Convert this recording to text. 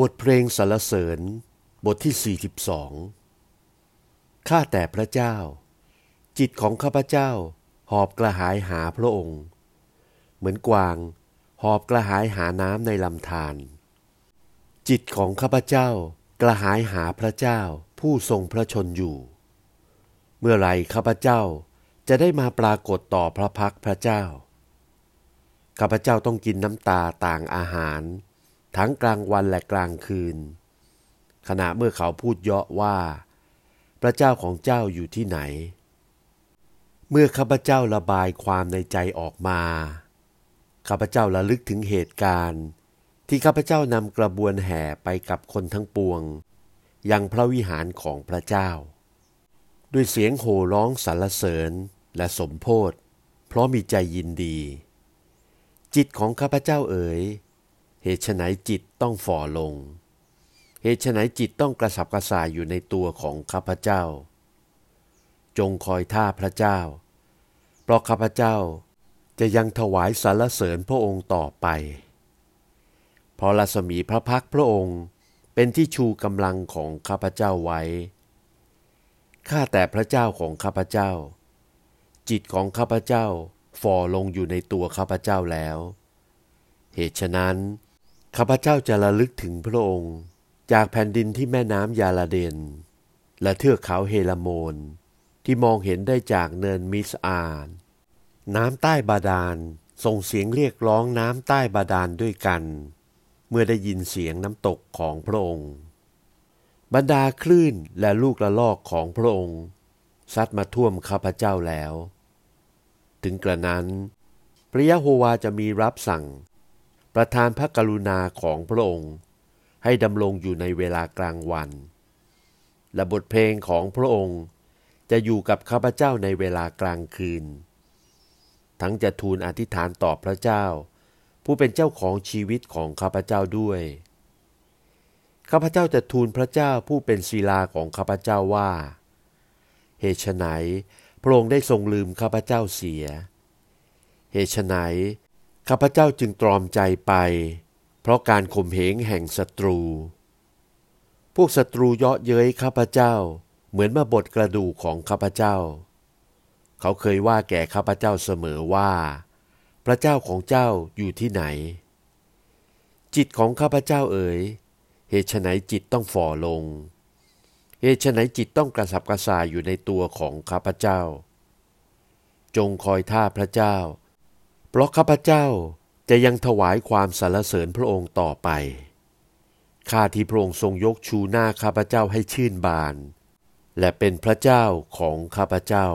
บทเพลงสรรเสริญ บทที่ 42 ข้าแต่พระเจ้า จิตของข้าพเจ้า หอบกระหายหาพระองค์ เหมือนกวาง หอบกระหายหาน้ำในลำธารจิตของข้าพเจ้ากระหายหาพระเจ้าผู้ทรงพระชนอยู่ เมื่อไรข้าพเจ้าจะได้มาปรากฏต่อพระพักพระเจ้า ข้าพเจ้าต้องกินน้ำตาต่างอาหาร ทั้งกลางวันและกลางคืน ขณะเมื่อเขาพูดเยาะว่า พระเจ้าของเจ้าอยู่ที่ไหน เมื่อข้าพเจ้าระบายความในใจออกมาข้าพเจ้าระลึกถึงเหตุการณ์ ที่ข้าพเจ้านำกระบวนแห่ไปกับคนทั้งปวง ยังพระวิหารของพระเจ้า ด้วยเสียงโห่ร้องสรรเสริญและสมโพธเพราะมีใจยินดี จิตของข้าพเจ้าเอ๋ย เหตุไฉนจิตต้องฝ่อลง เหตุไฉนจิตต้องกระสับกระส่ายอยู่ในตัวของข้าพเจ้า จงคอยท่าพระเจ้า เพราะข้าพเจ้าจะยังถวายสรรเสริญพระองค์ต่อไป เพราะรัศมีพระพักพระองค์เป็นที่ชูกำลังของข้าพเจ้าไว้ ข้าแต่พระเจ้าของข้าพเจ้า จิตของข้าพเจ้าฝ่อลงอยู่ในตัวข้าพเจ้าแล้ว เหตุฉะนั้น ข้าพเจ้าจะระลึกถึงพระองค์ จากแผ่นดินที่แม่น้ำยาลาเดน และเทือกเขาเฮลโมน ที่มองเห็นได้จากเนินมิสอานน้ำใต้บาดาลส่งเสียงเรียกร้องน้ำใต้บาดาลด้วยกัน เมื่อได้ยินเสียงน้ำตกของพระองค์ บรรดาคลื่นและลูกละลอกของพระองค์ ซัดมาท่วมข้าพเจ้าแล้ว ถึงกระนั้น พระยะโฮวาจะมีรับสั่ง ประทานพระกรุณาของพระองค์ ให้ดำรงอยู่ในเวลากลางวัน และบทเพลงของพระองค์จะอยู่กับข้าพเจ้าในเวลากลางคืน ทั้งจะทูลอธิษฐานต่อพระเจ้า ผู้เป็นเจ้าของชีวิตของข้าพเจ้าด้วย ข้าพเจ้าจะทูลพระเจ้าผู้เป็นศีลาของข้าพเจ้าว่า เหตุไนพระองค์ได้ทรงลืมข้าพเจ้าเสีย เหตุไน ข้าพเจ้าจึงตรอมใจไป เพราะการข่มเหงแห่งศัตรู พวกศัตรูเยาะเย้ยข้าพเจ้า เหมือนมาบดกระดูกของข้าพเจ้า เขาเคยว่าแก่ข้าพเจ้าเสมอว่า พระเจ้าของเจ้าอยู่ที่ไหน จิตของข้าพเจ้าเอ๋ย เหตุไนจิตต้องฝ่อลง เหตุไนจิตต้องกระสับกระส่ายอยู่ในตัวของข้าพเจ้า จงคอยท่าพระเจ้า เพราะข้าพเจ้าจะยังถวายความสรรเสริญพระองค์ต่อไป ข้าที่พระองค์ทรงยกชูหน้าข้าพเจ้าให้ชื่นบาน และเป็นพระเจ้าของข้าพเจ้า